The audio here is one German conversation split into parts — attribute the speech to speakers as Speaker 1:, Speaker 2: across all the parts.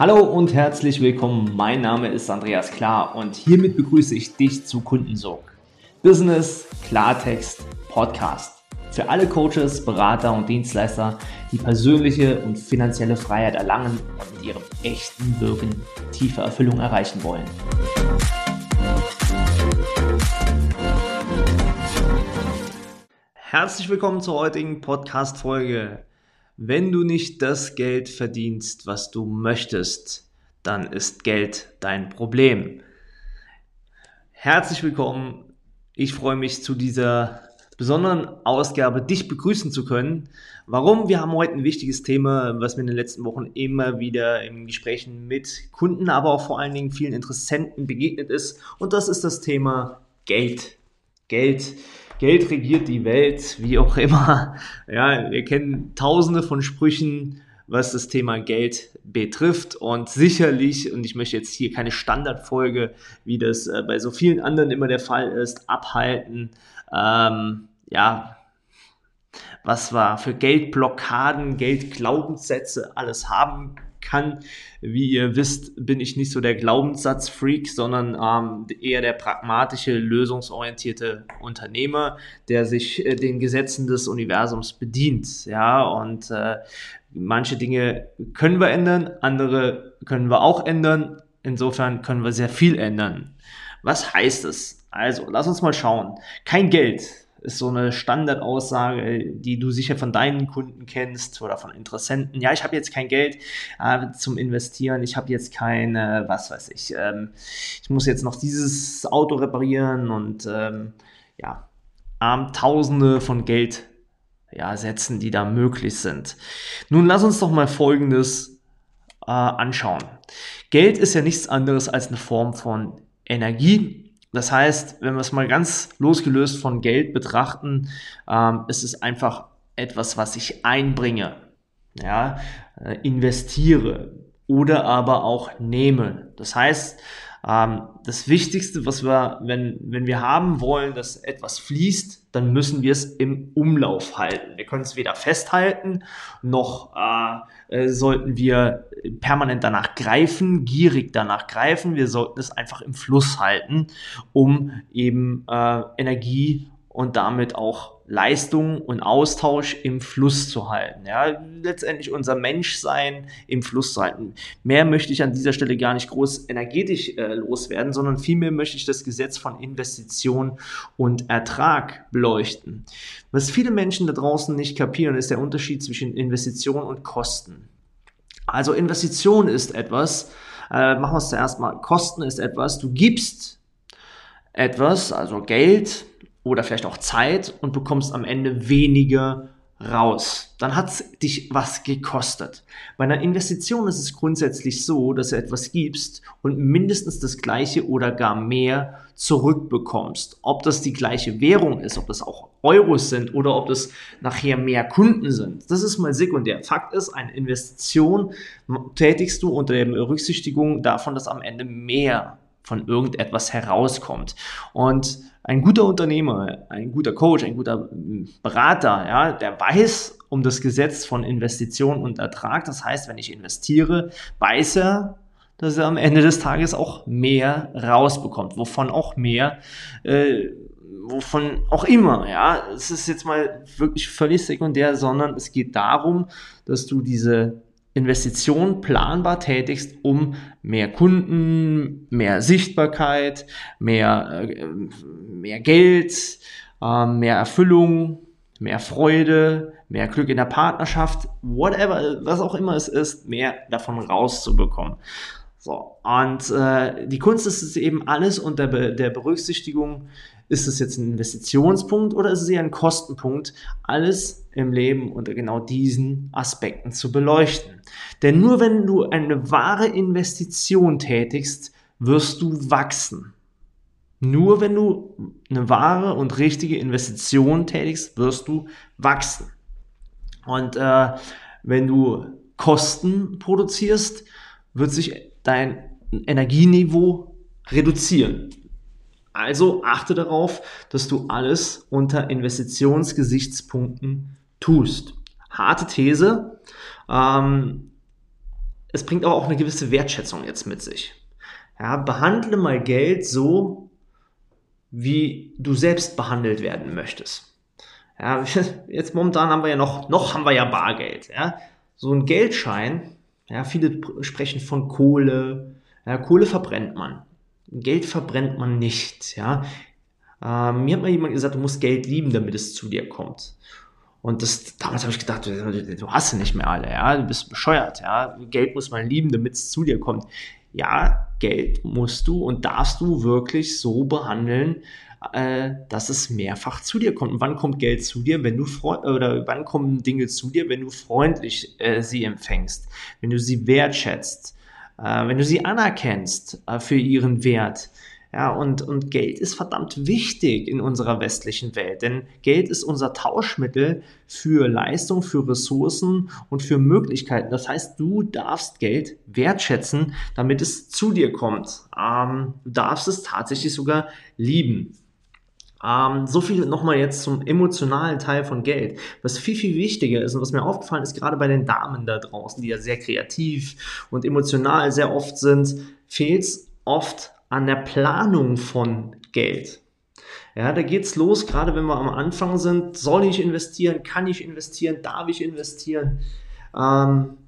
Speaker 1: Hallo und herzlich willkommen. Mein Name ist Andreas Klar und hiermit begrüße ich dich zu Kundensog. Business Klartext Podcast. Für alle Coaches, Berater und Dienstleister, die persönliche und finanzielle Freiheit erlangen und mit ihrem echten Wirken tiefe Erfüllung erreichen wollen. Herzlich willkommen zur heutigen Podcast-Folge. Wenn du nicht das Geld verdienst, was du möchtest, dann ist Geld dein Problem. Herzlich willkommen. Ich freue mich zu dieser besonderen Ausgabe dich begrüßen zu können. Warum? Wir haben heute ein wichtiges Thema, was mir in den letzten Wochen immer wieder in Gesprächen mit Kunden, aber auch vor allen Dingen vielen Interessenten begegnet ist. Und das ist das Thema Geld. Geld. Geld regiert die Welt, wie auch immer. Ja, wir kennen tausende von Sprüchen, was das Thema Geld betrifft. Und sicherlich, und ich möchte jetzt hier keine Standardfolge, wie das äh, bei so vielen anderen immer der Fall ist, abhalten. Ähm, ja, was wir für Geldblockaden, Geldglaubenssätze alles haben kann. Wie ihr wisst, bin ich nicht so der Glaubenssatzfreak, sondern ähm, eher der pragmatische, lösungsorientierte Unternehmer, der sich äh, den Gesetzen des Universums bedient. Ja, und äh, manche Dinge können wir ändern, andere können wir auch ändern. Insofern können wir sehr viel ändern. Was heißt es? Also, lass uns mal schauen. Kein Geld ist so eine Standardaussage, die du sicher von deinen Kunden kennst oder von Interessenten. Ja, ich habe jetzt kein Geld äh, zum Investieren, ich habe jetzt keine, was weiß ich, ähm, ich muss jetzt noch dieses Auto reparieren und ähm, ja, ähm, Tausende von Geld ja, Sätzen, die da möglich sind. Nun lass uns doch mal Folgendes äh, anschauen. Geld ist ja nichts anderes als eine Form von Energie das heißt, wenn wir es mal ganz losgelöst von Geld betrachten, ähm, ist es einfach etwas, was ich einbringe, ja, äh, investiere oder aber auch nehme. Das heißt, ähm, das Wichtigste, was wir, wenn, wenn wir haben wollen, dass etwas fließt, dann müssen wir es im Umlauf halten. Wir können es weder festhalten, noch äh, äh, sollten wir permanent danach greifen, gierig danach greifen. Wir sollten es einfach im Fluss halten, um eben äh, Energie und damit auch Leistung und Austausch im Fluss zu halten. Ja, letztendlich unser Menschsein im Fluss zu halten. Mehr möchte ich an dieser Stelle gar nicht groß energetisch äh, loswerden, sondern vielmehr möchte ich das Gesetz von Investition und Ertrag beleuchten. Was viele Menschen da draußen nicht kapieren, ist der Unterschied zwischen Investition und Kosten. Also Investition ist etwas, äh, machen wir es zuerst mal, Kosten ist etwas, du gibst etwas, also Geld, oder vielleicht auch Zeit und bekommst am Ende weniger raus. Dann hat es dich was gekostet. Bei einer Investition ist es grundsätzlich so, dass du etwas gibst und mindestens das gleiche oder gar mehr zurückbekommst. Ob das die gleiche Währung ist, ob das auch Euros sind oder ob das nachher mehr Kunden sind. Das ist mal sekundär. Fakt ist, eine Investition tätigst du unter der Berücksichtigung davon, dass am Ende mehr von irgendetwas herauskommt. Und ein guter Unternehmer, ein guter Coach, ein guter hm, Berater, ja, der weiß um das Gesetz von Investition und Ertrag. Das heißt, wenn ich investiere, weiß er, dass er am Ende des Tages auch mehr rausbekommt, wovon auch mehr, äh, wovon auch immer, ja. Es ist jetzt mal wirklich völlig sekundär, sondern es geht darum, dass du diese Investition planbar tätigst, um mehr Kunden, mehr Sichtbarkeit, mehr, äh, mehr Geld, äh, mehr Erfüllung, mehr Freude, mehr Glück in der Partnerschaft, whatever, was auch immer es ist, mehr davon rauszubekommen. So, und äh, die Kunst ist es eben alles unter der Berücksichtigung ist es jetzt ein Investitionspunkt oder ist es eher ein Kostenpunkt, alles im Leben unter genau diesen Aspekten zu beleuchten? Denn nur wenn du eine wahre Investition tätigst, wirst du wachsen. Nur wenn du eine wahre und richtige Investition tätigst, wirst du wachsen. Und äh, wenn du Kosten produzierst, wird sich dein Energieniveau reduzieren. Also achte darauf, dass du alles unter Investitionsgesichtspunkten tust. Harte These. Ähm, es bringt aber auch eine gewisse Wertschätzung jetzt mit sich. Ja, behandle mal Geld so, wie du selbst behandelt werden möchtest. Ja, jetzt momentan haben wir ja noch, noch haben wir ja Bargeld. Ja, so ein Geldschein. Ja, viele sprechen von Kohle. Ja, Kohle verbrennt man. Geld verbrennt man nicht. Ja, ähm, mir hat mal jemand gesagt, du musst Geld lieben, damit es zu dir kommt. Und das, damals habe ich gedacht, du, du hast sie nicht mehr alle, ja, du bist bescheuert, ja. Geld muss man lieben, damit es zu dir kommt. Ja, Geld musst du und darfst du wirklich so behandeln, äh, dass es mehrfach zu dir kommt. Und wann kommt Geld zu dir, wenn du oder wann kommen Dinge zu dir, wenn du freundlich äh, sie empfängst, wenn du sie wertschätzt, äh, wenn du sie anerkennst äh, für ihren Wert, ja, und, und Geld ist verdammt wichtig in unserer westlichen Welt, denn Geld ist unser Tauschmittel für Leistung, für Ressourcen und für Möglichkeiten. Das heißt, du darfst Geld wertschätzen, damit es zu dir kommt. Ähm, du darfst es tatsächlich sogar lieben. Ähm, so viel nochmal jetzt zum emotionalen Teil von Geld. Was viel, viel wichtiger ist und was mir aufgefallen ist, gerade bei den Damen da draußen, die ja sehr kreativ und emotional sehr oft sind, fehlt es oft an der Planung von Geld. Ja, da geht's los, gerade wenn wir am Anfang sind. Soll ich investieren? Kann ich investieren? Darf ich investieren? Ähm,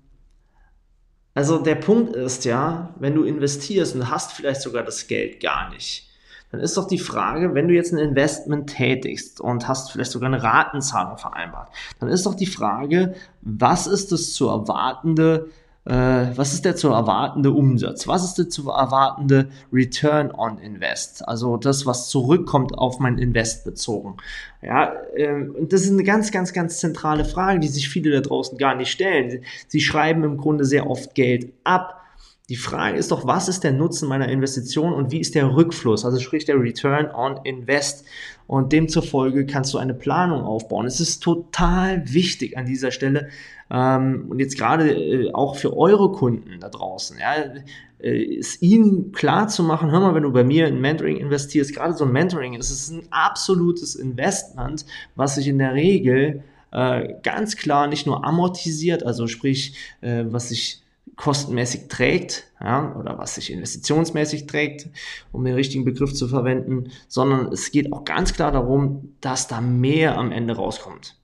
Speaker 1: also der Punkt ist ja, wenn du investierst und hast vielleicht sogar das Geld gar nicht, dann ist doch die Frage, wenn du jetzt ein Investment tätigst und hast vielleicht sogar eine Ratenzahlung vereinbart, dann ist doch die Frage, was ist das zu erwartende äh, was ist der zu erwartende Umsatz? Was ist der zu erwartende Return on Invest? Also das, was zurückkommt auf mein Invest bezogen. Ja, äh, und das ist eine ganz, ganz, ganz zentrale Frage, die sich viele da draußen gar nicht stellen. Sie schreiben im Grunde sehr oft Geld ab. Die Frage ist doch, was ist der Nutzen meiner Investition und wie ist der Rückfluss, also sprich der Return on Invest? Und demzufolge kannst du eine Planung aufbauen. Es ist total wichtig an dieser Stelle, ähm, und jetzt gerade äh, auch für eure Kunden da draußen, ja, äh, ist ihnen klar zu machen, hör mal, wenn du bei mir in Mentoring investierst, gerade so ein Mentoring, ist ein absolutes Investment, was sich in der Regel äh, ganz klar nicht nur amortisiert, also sprich, äh, was sich kostenmäßig trägt, ja, oder was sich investitionsmäßig trägt, um den richtigen Begriff zu verwenden, sondern es geht auch ganz klar darum, dass da mehr am Ende rauskommt.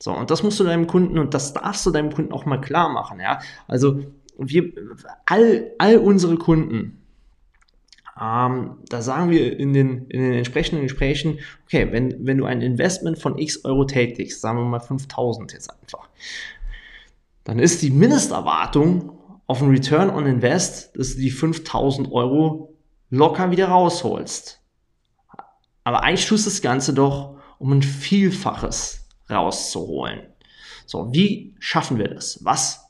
Speaker 1: So, und das musst du deinem Kunden und das darfst du deinem Kunden auch mal klar machen, ja. Also wir, all, all unsere Kunden, ähm, da sagen wir in den, in den entsprechenden Gesprächen, okay, wenn, wenn du ein Investment von x Euro tätigst, sagen wir mal 5000 jetzt einfach, dann ist die Mindesterwartung auf ein Return on Invest, dass du die 5000 Euro locker wieder rausholst. Aber eigentlich tust du das Ganze doch um ein Vielfaches rauszuholen. So, wie schaffen wir das? Was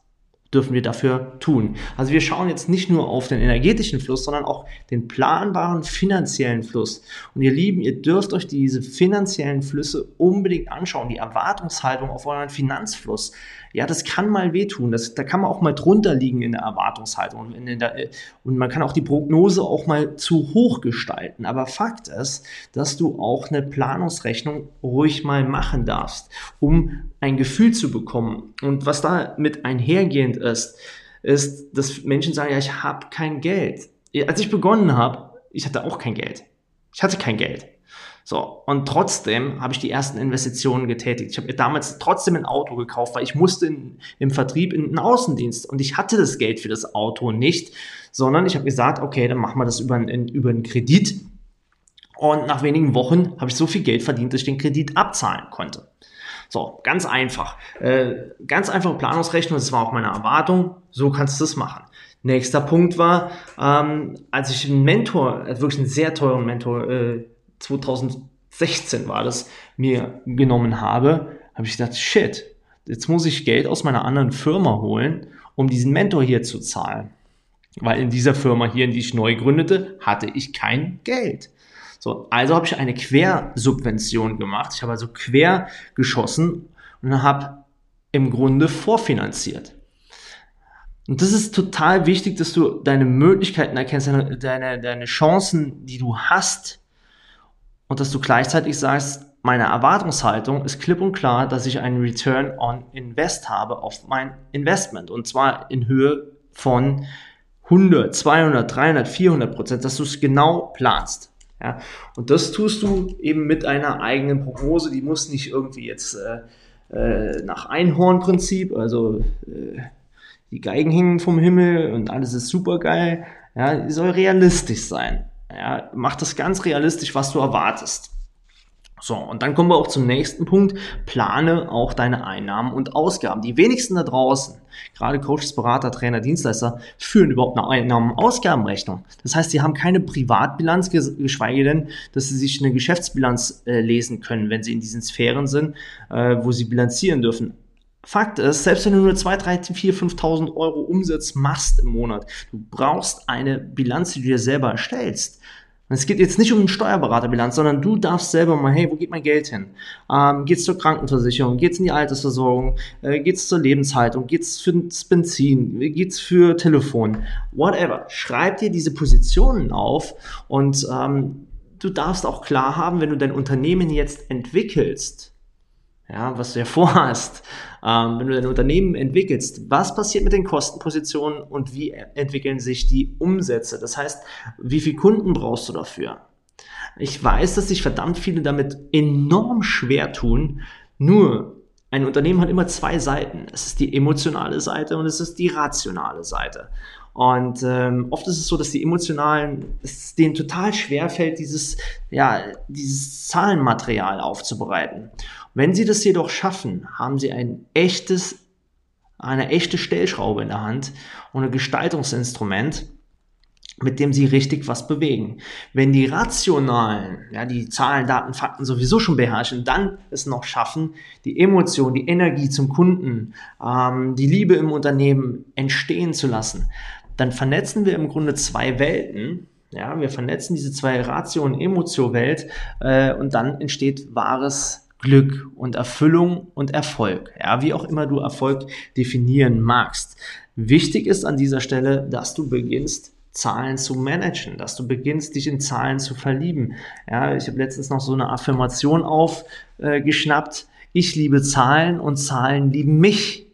Speaker 1: dürfen wir dafür tun? Also wir schauen jetzt nicht nur auf den energetischen Fluss, sondern auch den planbaren finanziellen Fluss. Und ihr Lieben, ihr dürft euch diese finanziellen Flüsse unbedingt anschauen, die Erwartungshaltung auf euren Finanzfluss. Ja, das kann mal wehtun. Das, da kann man auch mal drunter liegen in der Erwartungshaltung. In der, und man kann auch die Prognose auch mal zu hoch gestalten. Aber Fakt ist, dass du auch eine Planungsrechnung ruhig mal machen darfst, um ein Gefühl zu bekommen. Und was da mit einhergehend ist, ist, dass Menschen sagen, ja, ich habe kein Geld. Als ich begonnen habe, ich hatte auch kein Geld. Ich hatte kein Geld. So, und trotzdem habe ich die ersten Investitionen getätigt. Ich habe mir damals trotzdem ein Auto gekauft, weil ich musste in, im Vertrieb in den Außendienst und ich hatte das Geld für das Auto nicht, sondern ich habe gesagt, okay, dann machen wir das über, einen, über einen Kredit. Und nach wenigen Wochen habe ich so viel Geld verdient, dass ich den Kredit abzahlen konnte. So, ganz einfach. Äh, ganz einfache Planungsrechnung, das war auch meine Erwartung. So kannst du es machen. Nächster Punkt war, ähm, als ich einen Mentor, äh, wirklich einen sehr teuren Mentor, äh, 2016 war das, mir genommen habe, habe ich gedacht, shit, jetzt muss ich Geld aus meiner anderen Firma holen, um diesen Mentor hier zu zahlen. Weil in dieser Firma hier, in die ich neu gründete, hatte ich kein Geld. So, also habe ich eine Quersubvention gemacht. Ich habe also quer geschossen und habe im Grunde vorfinanziert. Und das ist total wichtig, dass du deine Möglichkeiten erkennst, deine, deine, deine Chancen, die du hast, und dass du gleichzeitig sagst, meine Erwartungshaltung ist klipp und klar, dass ich einen Return on Invest habe auf mein Investment und zwar in Höhe von 100, 200, 300, 400 Prozent, dass du es genau planst. Ja, und das tust du eben mit einer eigenen Prognose, die muss nicht irgendwie jetzt äh, äh, nach Einhornprinzip, also äh, die Geigen hängen vom Himmel und alles ist super geil. Ja, die soll realistisch sein. Ja, mach das ganz realistisch, was du erwartest. So, und dann kommen wir auch zum nächsten Punkt. Plane auch deine Einnahmen und Ausgaben. Die wenigsten da draußen, gerade Coaches, Berater, Trainer, Dienstleister, führen überhaupt eine Einnahmen- und Ausgabenrechnung. Das heißt, sie haben keine Privatbilanz, geschweige denn, dass sie sich eine Geschäftsbilanz äh, lesen können, wenn sie in diesen Sphären sind, äh, wo sie bilanzieren dürfen. Fakt ist, selbst wenn du nur 2, 3, 4, 5.000 Euro Umsatz machst im Monat, du brauchst eine Bilanz, die du dir selber erstellst. Und es geht jetzt nicht um eine Steuerberaterbilanz, sondern du darfst selber mal, hey, wo geht mein Geld hin? Ähm, geht es zur Krankenversicherung? Geht es in die Altersversorgung? Äh, geht es zur Lebenshaltung? Geht es für das Benzin? Geht es für Telefon? Whatever. Schreib dir diese Positionen auf und ähm, du darfst auch klar haben, wenn du dein Unternehmen jetzt entwickelst, ja, was du ja vorhast, ähm, wenn du dein Unternehmen entwickelst, was passiert mit den Kostenpositionen und wie entwickeln sich die Umsätze? Das heißt, wie viele Kunden brauchst du dafür? Ich weiß, dass sich verdammt viele damit enorm schwer tun, nur ein Unternehmen hat immer zwei Seiten. Es ist die emotionale Seite und es ist die rationale Seite. Und ähm, oft ist es so, dass die emotionalen, es denen total schwer fällt, dieses, ja, dieses Zahlenmaterial aufzubereiten. Wenn sie das jedoch schaffen, haben sie ein echtes, eine echte Stellschraube in der Hand und ein Gestaltungsinstrument, mit dem sie richtig was bewegen. Wenn die rationalen, ja, die Zahlen, Daten, Fakten sowieso schon beherrschen, dann es noch schaffen, die Emotion, die Energie zum Kunden, ähm, die Liebe im Unternehmen entstehen zu lassen, dann vernetzen wir im Grunde zwei Welten. Ja, wir vernetzen diese zwei Ratio- und Emotio-Welt äh, und dann entsteht wahres Glück und Erfüllung und Erfolg. Ja, wie auch immer du Erfolg definieren magst. Wichtig ist an dieser Stelle, dass du beginnst, Zahlen zu managen, dass du beginnst, dich in Zahlen zu verlieben. Ja, ich habe letztens noch so eine Affirmation aufgeschnappt. Äh, ich liebe Zahlen und Zahlen lieben mich.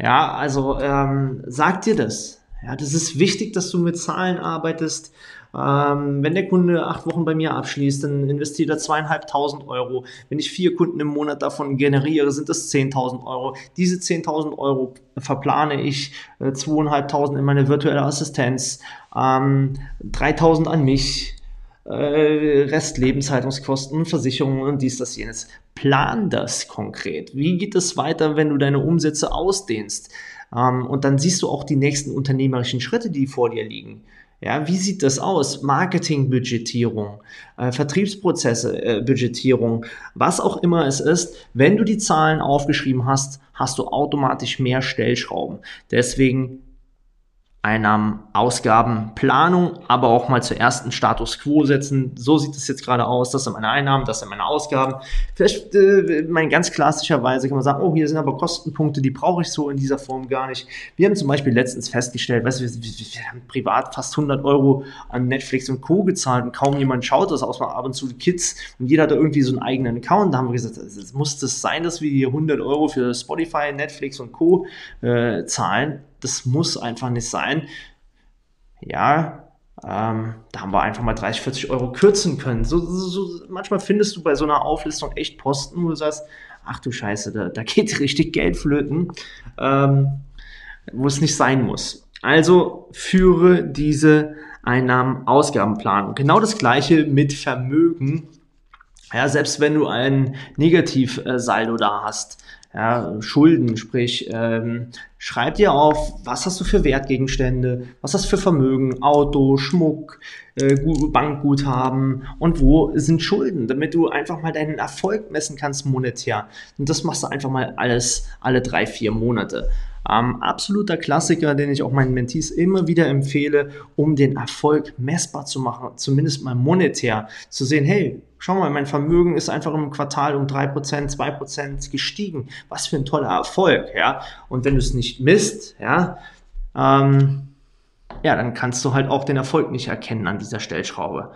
Speaker 1: Ja, also ähm, sag dir das. Ja, das ist wichtig, dass du mit Zahlen arbeitest. Ähm, wenn der Kunde acht Wochen bei mir abschließt, dann investiert er zweieinhalbtausend Euro. Wenn ich vier Kunden im Monat davon generiere, sind das 10.000 Euro. Diese 10.000 Euro verplane ich äh, zweieinhalbtausend in meine virtuelle Assistenz, ähm, 3.000 an mich, äh, Rest Lebenshaltungskosten, Versicherungen und dies, das, jenes. Plan das konkret. Wie geht es weiter, wenn du deine Umsätze ausdehnst? Ähm, und dann siehst du auch die nächsten unternehmerischen Schritte, die vor dir liegen. Ja, wie sieht das aus? Marketingbudgetierung, äh, Vertriebsprozesse, äh, Budgetierung, was auch immer es ist. Wenn du die Zahlen aufgeschrieben hast, hast du automatisch mehr Stellschrauben. Deswegen Einnahmen, Ausgaben, Planung, aber auch mal zuerst einen Status Quo setzen. So sieht es jetzt gerade aus. Das sind meine Einnahmen, das sind meine Ausgaben. Vielleicht, äh, mein ganz klassischerweise kann man sagen, oh, hier sind aber Kostenpunkte, die brauche ich so in dieser Form gar nicht. Wir haben zum Beispiel letztens festgestellt, weißt du, wir, wir, haben privat fast 100 Euro an Netflix und Co. gezahlt und kaum jemand schaut das, außer ab und zu die Kids und jeder hat da irgendwie so einen eigenen Account. Da haben wir gesagt, es muss das sein, dass wir hier 100 Euro für Spotify, Netflix und Co. Äh, zahlen das muss einfach nicht sein. Ja, ähm, da haben wir einfach mal 30, 40 Euro kürzen können. So, so, so, manchmal findest du bei so einer Auflistung echt Posten, wo du sagst, ach du Scheiße, da, da geht richtig Geld flöten, ähm, wo es nicht sein muss. Also führe diese Einnahmen-Ausgabenplanung. Genau das gleiche mit Vermögen. Ja, selbst wenn du ein Negativsaldo da hast, ja, Schulden, sprich, ähm, schreib dir auf, was hast du für Wertgegenstände, was hast du für Vermögen, Auto, Schmuck, äh, Bankguthaben und wo sind Schulden, damit du einfach mal deinen Erfolg messen kannst monetär. Und das machst du einfach mal alles alle drei, vier Monate. Ähm, absoluter Klassiker, den ich auch meinen Mentees immer wieder empfehle, um den Erfolg messbar zu machen, zumindest mal monetär, zu sehen, hey, schau mal, mein Vermögen ist einfach im Quartal um 3%, 2% gestiegen. Was für ein toller Erfolg, ja. Und wenn du es nicht misst, ja, ähm, ja, dann kannst du halt auch den Erfolg nicht erkennen an dieser Stellschraube.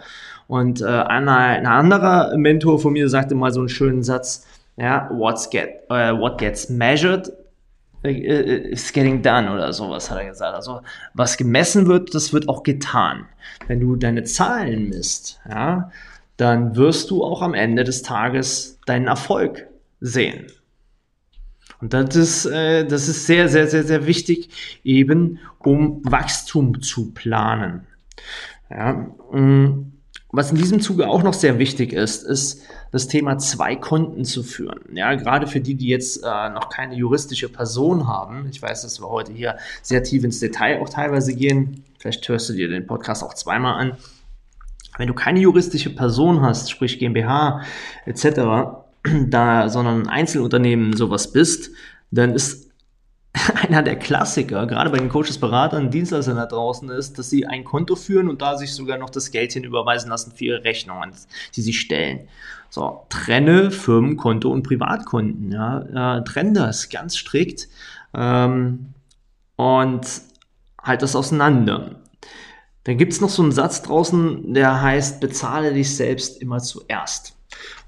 Speaker 1: Und äh, einer, ein anderer Mentor von mir sagte mal so einen schönen Satz, ja, what's get, uh, what gets measured is getting done oder sowas hat er gesagt. Also was gemessen wird, das wird auch getan. Wenn du deine Zahlen misst, ja, dann wirst du auch am Ende des Tages deinen Erfolg sehen. Und das ist, äh, das ist sehr, sehr, sehr, sehr wichtig, eben um Wachstum zu planen. Ja, mm, was in diesem Zuge auch noch sehr wichtig ist, ist das Thema zwei Konten zu führen. Ja, gerade für die, die jetzt äh, noch keine juristische Person haben. Ich weiß, dass wir heute hier sehr tief ins Detail auch teilweise gehen. Vielleicht hörst du dir den Podcast auch zweimal an. Wenn du keine juristische Person hast, sprich GmbH etc., da, sondern ein Einzelunternehmen sowas bist, dann ist einer der Klassiker, gerade bei den Coaches, Beratern, Dienstleistern da draußen ist, dass sie ein Konto führen und da sich sogar noch das Geld hin überweisen lassen für ihre Rechnungen, die sie stellen. So, trenne Firmenkonto und Privatkonten, ja, äh, trenne das ganz strikt ähm, und halt das auseinander. Dann gibt es noch so einen Satz draußen, der heißt, bezahle dich selbst immer zuerst.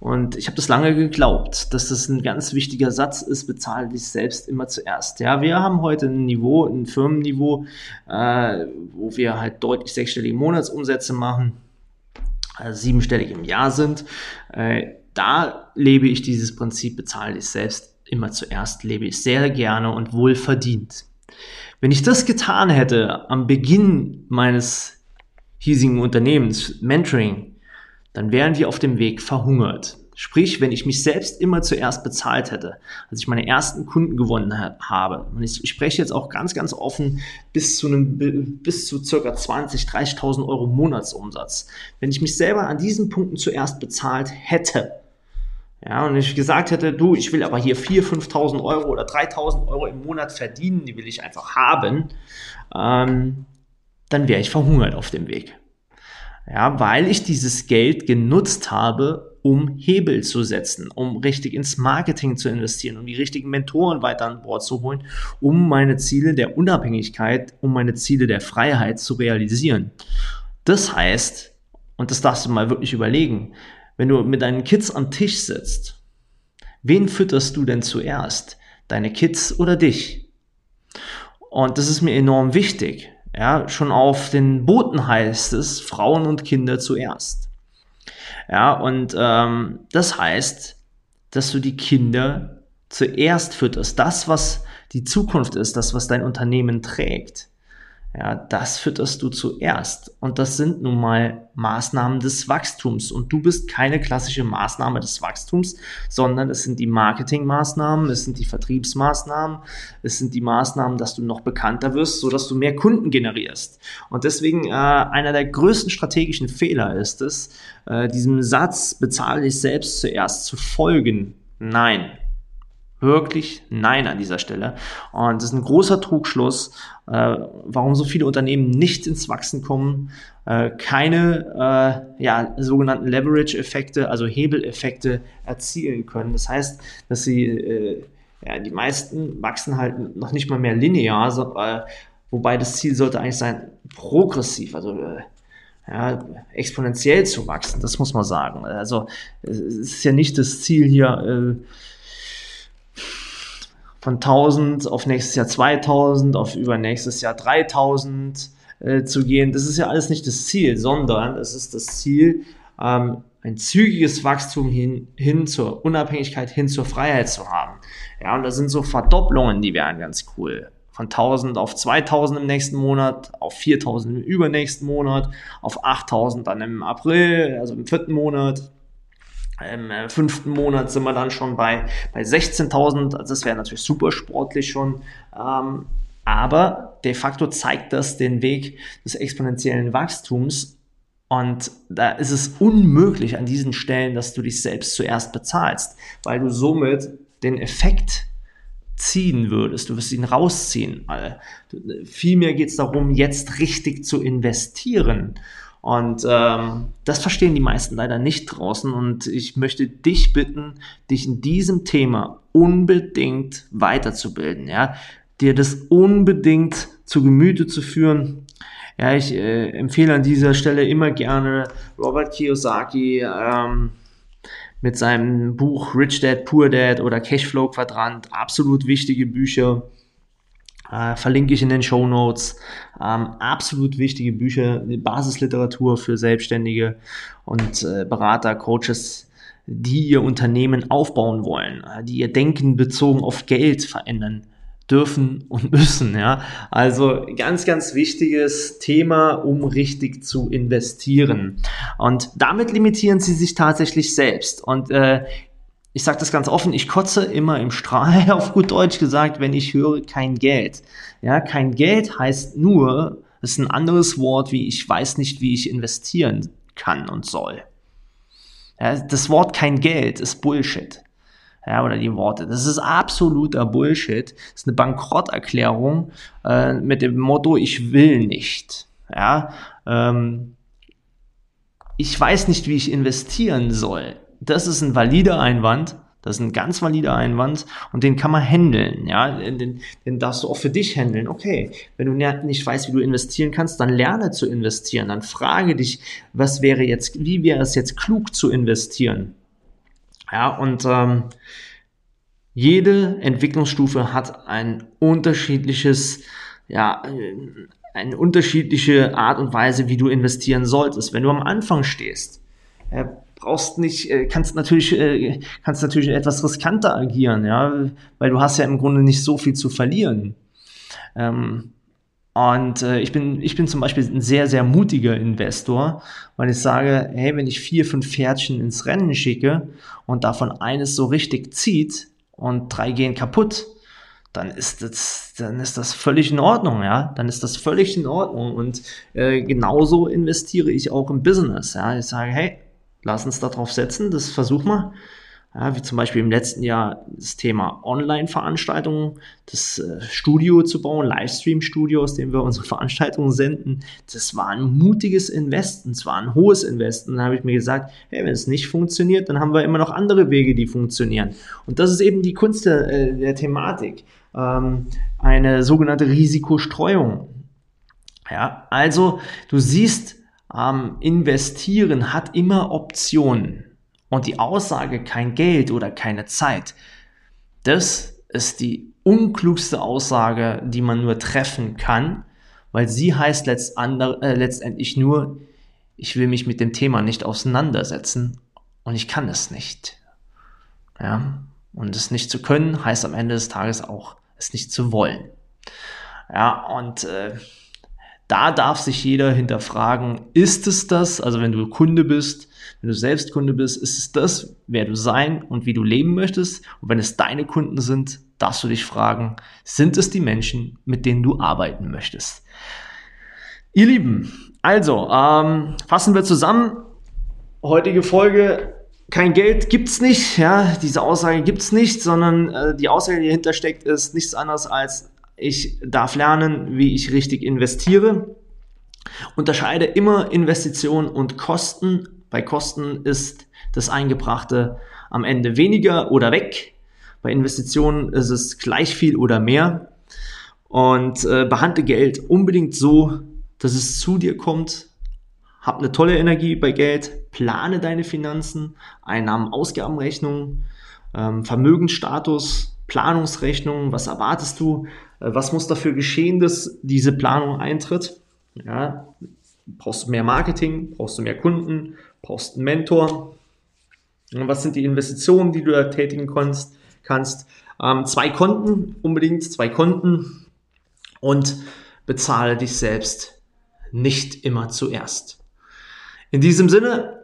Speaker 1: Und ich habe das lange geglaubt, dass das ein ganz wichtiger Satz ist, bezahle dich selbst immer zuerst. Ja, wir haben heute ein Niveau, ein Firmenniveau, äh, wo wir halt deutlich sechsstellige Monatsumsätze machen, also siebenstellig im Jahr sind. Äh, da lebe ich dieses Prinzip, bezahle dich selbst immer zuerst, lebe ich sehr gerne und wohlverdient. Wenn ich das getan hätte am Beginn meines hiesigen Unternehmens, Mentoring, dann wären wir auf dem Weg verhungert. Sprich, wenn ich mich selbst immer zuerst bezahlt hätte, als ich meine ersten Kunden gewonnen habe, und ich, spreche jetzt auch ganz, ganz offen bis zu einem, bis zu circa 20, 30.000 Euro Monatsumsatz. Wenn ich mich selber an diesen Punkten zuerst bezahlt hätte, ja, und ich gesagt hätte, du, ich will aber hier 4.000, 5.000 Euro oder 3.000 Euro im Monat verdienen, die will ich einfach haben, ähm, dann wäre ich verhungert auf dem Weg. Ja, weil ich dieses Geld genutzt habe, um Hebel zu setzen, um richtig ins Marketing zu investieren, um die richtigen Mentoren weiter an Bord zu holen, um meine Ziele der Unabhängigkeit, um meine Ziele der Freiheit zu realisieren. Das heißt, und das darfst du mal wirklich überlegen, wenn du mit deinen Kids am Tisch sitzt, wen fütterst du denn zuerst? Deine Kids oder dich? Und das ist mir enorm wichtig. Ja, schon auf den Booten heißt es Frauen und Kinder zuerst. Ja, und ähm, das heißt, dass du die Kinder zuerst fütterst. Das, was die Zukunft ist, das, was dein Unternehmen trägt. Ja, das fütterst du zuerst. Und das sind nun mal Maßnahmen des Wachstums. Und du bist keine klassische Maßnahme des Wachstums, sondern es sind die Marketingmaßnahmen, es sind die Vertriebsmaßnahmen, es sind die Maßnahmen, dass du noch bekannter wirst, sodass du mehr Kunden generierst. Und deswegen äh, einer der größten strategischen Fehler ist es, äh, diesem Satz, bezahle dich selbst zuerst zu folgen. Nein, wirklich Nein an dieser Stelle. Und das ist ein großer Trugschluss, äh, warum so viele Unternehmen nicht ins Wachsen kommen, äh, keine äh, ja, sogenannten Leverage-Effekte, also Hebeleffekte erzielen können. Das heißt, dass sie, äh, ja, die meisten wachsen halt noch nicht mal mehr linear, so, äh, wobei das Ziel sollte eigentlich sein, progressiv, also äh, ja, exponentiell zu wachsen, das muss man sagen. Also es ist ja nicht das Ziel hier, äh, von 1000 auf nächstes Jahr 2000, auf übernächstes Jahr 3000 äh, zu gehen. Das ist ja alles nicht das Ziel, sondern es ist das Ziel, ähm, ein zügiges Wachstum hin, hin zur Unabhängigkeit, hin zur Freiheit zu haben. Ja, und da sind so Verdopplungen, die wären ganz cool. Von 1000 auf 2000 im nächsten Monat, auf 4000 im übernächsten Monat, auf 8000 dann im April, also im vierten Monat, im äh, fünften Monat sind wir dann schon bei, bei 16.000. Also das wäre natürlich super sportlich schon. Ähm, aber de facto zeigt das den Weg des exponentiellen Wachstums. Und da ist es unmöglich an diesen Stellen, dass du dich selbst zuerst bezahlst, weil du somit den Effekt ziehen würdest. Du wirst ihn rausziehen. Vielmehr geht es darum, jetzt richtig zu investieren. Und ähm, das verstehen die meisten leider nicht draußen. Und ich möchte dich bitten, dich in diesem Thema unbedingt weiterzubilden. Ja, dir das unbedingt zu Gemüte zu führen. Ja, ich äh, empfehle an dieser Stelle immer gerne Robert Kiyosaki ähm, mit seinem Buch Rich Dad, Poor Dad oder Cashflow Quadrant. Absolut wichtige Bücher. Äh, verlinke ich in den Show Notes. Ähm, absolut wichtige Bücher, Basisliteratur für Selbstständige und äh, Berater, Coaches, die ihr Unternehmen aufbauen wollen, äh, die ihr Denken bezogen auf Geld verändern dürfen und müssen. Ja? Also ganz, ganz wichtiges Thema, um richtig zu investieren. Und damit limitieren sie sich tatsächlich selbst. Und äh, ich sage das ganz offen, ich kotze immer im Strahl, auf gut Deutsch gesagt, wenn ich höre kein Geld. Ja, kein Geld heißt nur, das ist ein anderes Wort, wie ich weiß nicht, wie ich investieren kann und soll. Ja, das Wort kein Geld ist Bullshit ja, oder die Worte. Das ist absoluter Bullshit. Das ist eine Bankrotterklärung äh, mit dem Motto, ich will nicht. Ja, ähm, ich weiß nicht, wie ich investieren soll. Das ist ein valider Einwand. Das ist ein ganz valider Einwand und den kann man handeln, ja, den, den darfst du auch für dich handeln. Okay, wenn du nicht weißt, wie du investieren kannst, dann lerne zu investieren, dann frage dich, was wäre jetzt, wie wäre es jetzt klug zu investieren? Ja, und ähm, jede Entwicklungsstufe hat ein unterschiedliches, ja, eine unterschiedliche Art und Weise, wie du investieren solltest. Wenn du am Anfang stehst, brauchst nicht, äh, kannst natürlich, äh, kannst natürlich etwas riskanter agieren, ja, weil du hast ja im Grunde nicht so viel zu verlieren. Ähm, und äh, ich, bin, ich bin zum Beispiel ein sehr, sehr mutiger Investor, weil ich sage, hey, wenn ich vier, fünf Pferdchen ins Rennen schicke und davon eines so richtig zieht und drei gehen kaputt, dann ist das, dann ist das völlig in Ordnung, ja. Dann ist das völlig in Ordnung. Und äh, genauso investiere ich auch im Business. Ja. Ich sage, hey, lass uns darauf setzen, das versuch mal. Ja, wie zum Beispiel im letzten Jahr das Thema Online-Veranstaltungen, das äh, Studio zu bauen, Livestream-Studio, aus dem wir unsere Veranstaltungen senden. Das war ein mutiges Invest, es war ein hohes Invest. Und dann habe ich mir gesagt, hey, wenn es nicht funktioniert, dann haben wir immer noch andere Wege, die funktionieren. Und das ist eben die Kunst der, äh, der Thematik. Ähm, eine sogenannte Risikostreuung. Ja, also du siehst, ähm, investieren hat immer Optionen. Und die Aussage kein Geld oder keine Zeit, das ist die unklugste Aussage, die man nur treffen kann, weil sie heißt äh, letztendlich nur, ich will mich mit dem Thema nicht auseinandersetzen und ich kann es nicht. Ja? Und es nicht zu können, heißt am Ende des Tages auch, es nicht zu wollen. Ja, und äh, da darf sich jeder hinterfragen, ist es das? Also wenn du Kunde bist, wenn du selbst Kunde bist, ist es das, wer du sein und wie du leben möchtest. Und wenn es deine Kunden sind, darfst du dich fragen, sind es die Menschen, mit denen du arbeiten möchtest? Ihr Lieben, also ähm, fassen wir zusammen. Heutige Folge kein Geld gibt's nicht, ja, diese Aussage gibt's nicht, sondern äh, die Aussage, die dahinter steckt, ist nichts anderes als ich darf lernen, wie ich richtig investiere. Unterscheide immer Investitionen und Kosten bei Kosten ist das Eingebrachte am Ende weniger oder weg. Bei Investitionen ist es gleich viel oder mehr. Und äh, behandle Geld unbedingt so, dass es zu dir kommt. Hab eine tolle Energie bei Geld. Plane deine Finanzen, Einnahmen, Ausgabenrechnungen, ähm, Vermögensstatus, Planungsrechnung. Was erwartest du? Äh, was muss dafür geschehen, dass diese Planung eintritt? Ja, brauchst du mehr Marketing? Brauchst du mehr Kunden? brauchst einen Mentor. Was sind die Investitionen, die du da tätigen kannst? kannst. Ähm, zwei Konten, unbedingt zwei Konten und bezahle dich selbst nicht immer zuerst. In diesem Sinne,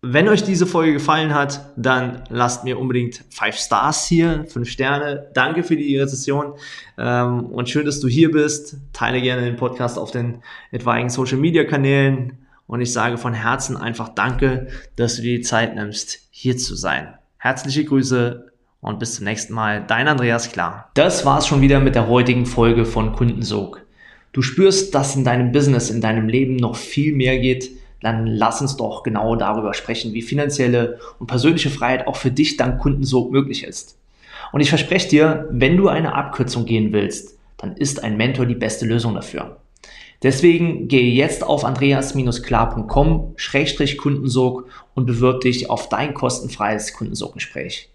Speaker 1: wenn euch diese Folge gefallen hat, dann lasst mir unbedingt 5 Stars hier, 5 Sterne. Danke für die Rezession ähm, und schön, dass du hier bist. Teile gerne den Podcast auf den etwaigen Social Media Kanälen. Und ich sage von Herzen einfach Danke, dass du dir die Zeit nimmst, hier zu sein. Herzliche Grüße und bis zum nächsten Mal. Dein Andreas Klar. Das war's schon wieder mit der heutigen Folge von Kundensog. Du spürst, dass in deinem Business, in deinem Leben noch viel mehr geht, dann lass uns doch genau darüber sprechen, wie finanzielle und persönliche Freiheit auch für dich dank Kundensog möglich ist. Und ich verspreche dir, wenn du eine Abkürzung gehen willst, dann ist ein Mentor die beste Lösung dafür. Deswegen gehe jetzt auf andreas-klar.com-kundensog und bewirb dich auf dein kostenfreies Kundensoggespräch.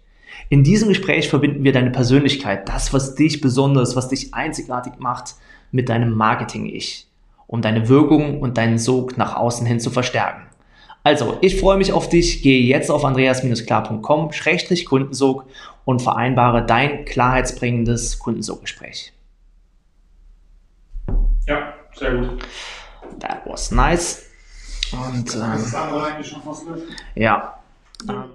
Speaker 1: In diesem Gespräch verbinden wir deine Persönlichkeit, das, was dich besonders, was dich einzigartig macht, mit deinem Marketing-Ich, um deine Wirkung und deinen Sog nach außen hin zu verstärken. Also, ich freue mich auf dich. Gehe jetzt auf andreas-klar.com-kundensog und vereinbare dein klarheitsbringendes Kundensog-Gespräch.
Speaker 2: Ja, sehr gut.
Speaker 1: That was nice. Und, ähm, ja. Ähm,